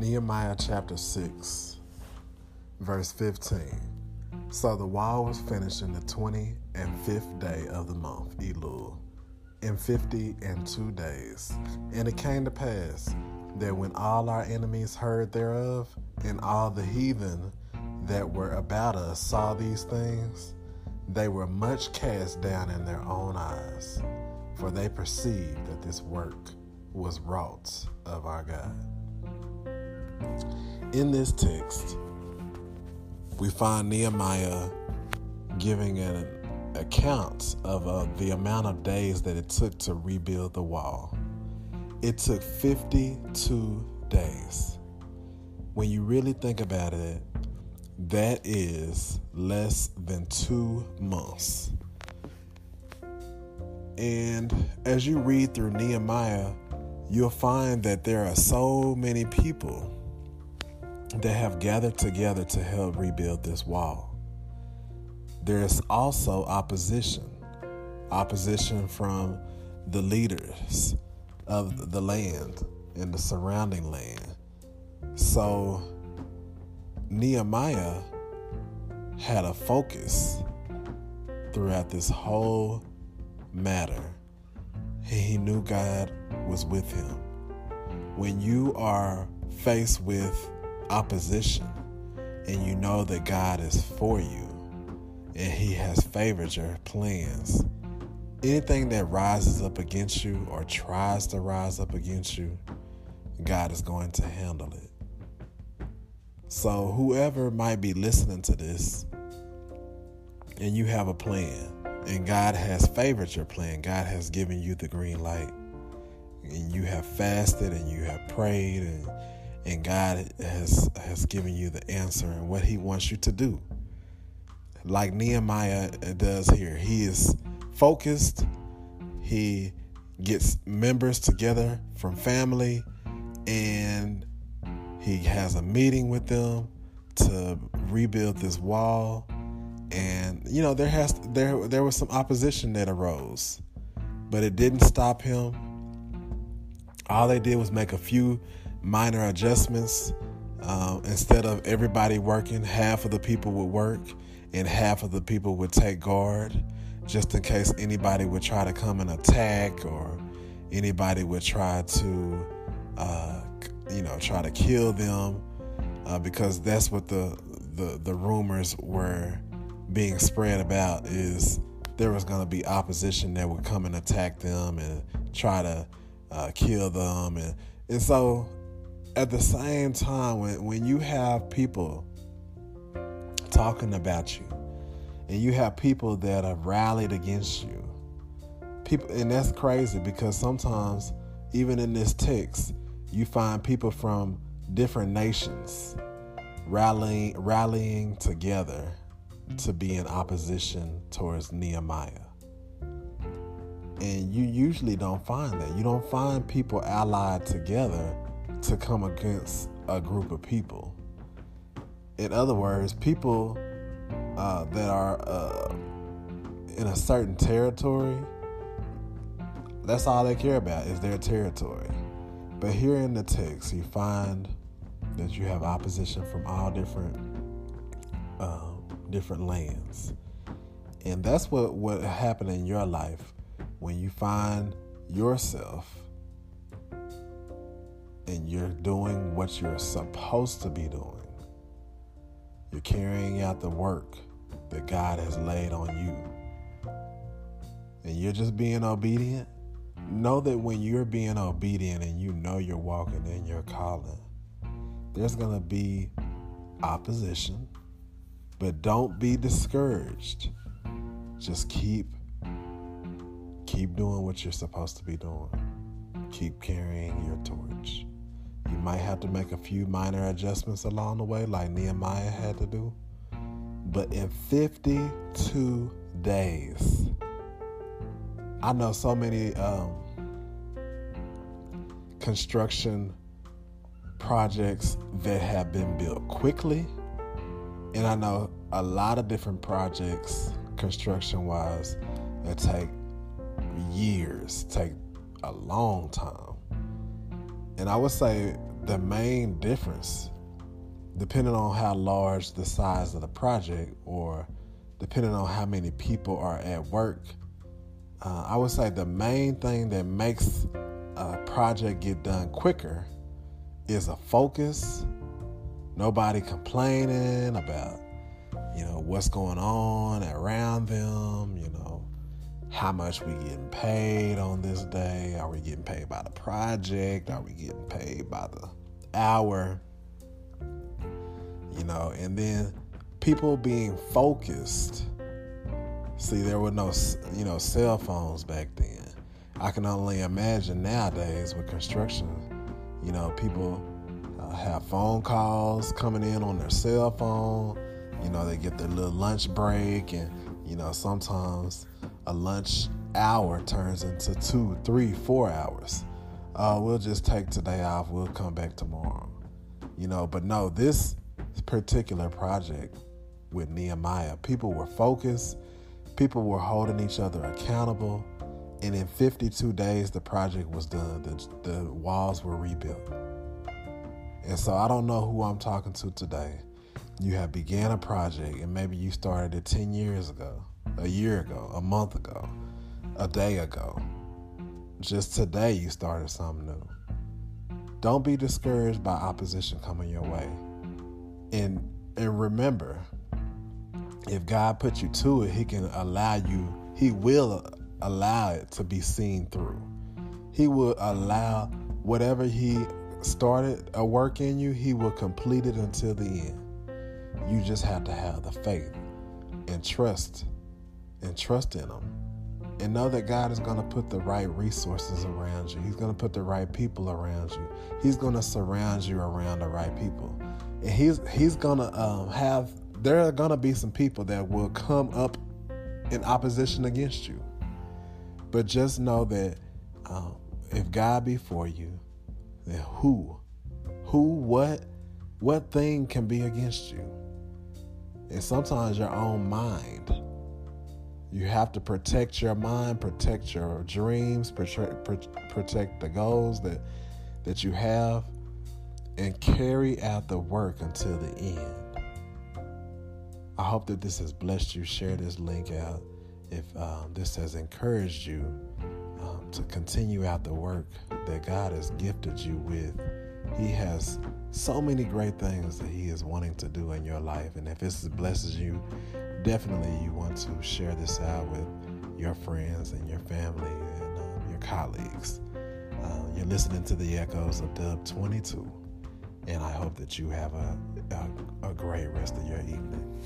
Nehemiah chapter 6, verse 15. So the wall was finished in the 20 and fifth day of the month, Elul, in fifty and two days. And it came to pass that when all our enemies heard thereof, and all the heathen that were about us saw these things, they were much cast down in their own eyes, for they perceived that this work was wrought of our God. In this text, we find Nehemiah giving an account of uh, the amount of days that it took to rebuild the wall. It took 52 days. When you really think about it, that is less than two months. And as you read through Nehemiah, you'll find that there are so many people that have gathered together to help rebuild this wall. There is also opposition opposition from the leaders of the land and the surrounding land. So Nehemiah had a focus throughout this whole matter. He knew God was with him. When you are faced with opposition and you know that God is for you and He has favored your plans, anything that rises up against you or tries to rise up against you, God is going to handle it. So, whoever might be listening to this and you have a plan, and God has favored your plan, God has given you the green light, and you have fasted and you have prayed and and God has has given you the answer and what He wants you to do. Like Nehemiah does here, he is focused. He gets members together from family, and he has a meeting with them to rebuild this wall. And you know there has there there was some opposition that arose, but it didn't stop him. All they did was make a few minor adjustments. Um, instead of everybody working, half of the people would work and half of the people would take guard just in case anybody would try to come and attack or anybody would try to, uh, you know, try to kill them uh, because that's what the, the, the rumors were being spread about is there was going to be opposition that would come and attack them and try to uh, kill them and and so at the same time, when, when you have people talking about you and you have people that have rallied against you, people, and that's crazy because sometimes, even in this text, you find people from different nations rallying, rallying together to be in opposition towards Nehemiah. And you usually don't find that. You don't find people allied together to come against a group of people. In other words, people uh, that are uh, in a certain territory, that's all they care about is their territory. But here in the text, you find that you have opposition from all different uh, different lands, and that's what what happened in your life when you find yourself and you're doing what you're supposed to be doing. You're carrying out the work that God has laid on you. And you're just being obedient. Know that when you're being obedient and you know you're walking in your calling, there's going to be opposition, but don't be discouraged. Just keep keep doing what you're supposed to be doing. Keep carrying your torch. You might have to make a few minor adjustments along the way, like Nehemiah had to do. But in 52 days, I know so many um, construction projects that have been built quickly. And I know a lot of different projects, construction wise, that take years, take a long time. And I would say the main difference, depending on how large the size of the project or depending on how many people are at work, uh, I would say the main thing that makes a project get done quicker is a focus. Nobody complaining about, you know, what's going on around how much we getting paid on this day. Are we getting paid by the project? Are we getting paid by the hour? You know, and then people being focused See, there were no, you know, cell phones back then. I can only imagine nowadays with construction, you know, people uh, have phone calls coming in on their cell phone. You know, they get their little lunch break, and you know, sometimes a lunch hour turns into two, three, four hours. Uh, we'll just take today off. We'll come back tomorrow. You know, but no, this particular project with Nehemiah, people were focused People were holding each other accountable, and in 52 days, the project was done. The, the walls were rebuilt. And so I don't know who I'm talking to today. You have began a project, and maybe you started it 10 years ago, a year ago, a month ago, a day ago. Just today, you started something new. Don't be discouraged by opposition coming your way. And and remember, if God put you to it, He can allow you, He will allow it to be seen through. He will allow whatever He started a work in you, He will complete it until the end. You just have to have the faith and trust and trust in Him. And know that God is going to put the right resources around you. He's going to put the right people around you. He's going to surround you around the right people. And He's He's going to um, have there are going to be some people that will come up in opposition against you. But just know that um, if God be for you, then who, who, what, what thing can be against you? And sometimes your own mind. You have to protect your mind, protect your dreams, protect, the goals that that you have, and carry out the work until the end. I hope that this has blessed you. Share this link out if um, this has encouraged you um, to continue out the work that God has gifted you with. He has so many great things that He is wanting to do in your life. And if this blesses you, definitely you want to share this out with your friends and your family and um, your colleagues. Uh, you're listening to the echoes of Dub 22. And I hope that you have a, a, a great rest of your evening.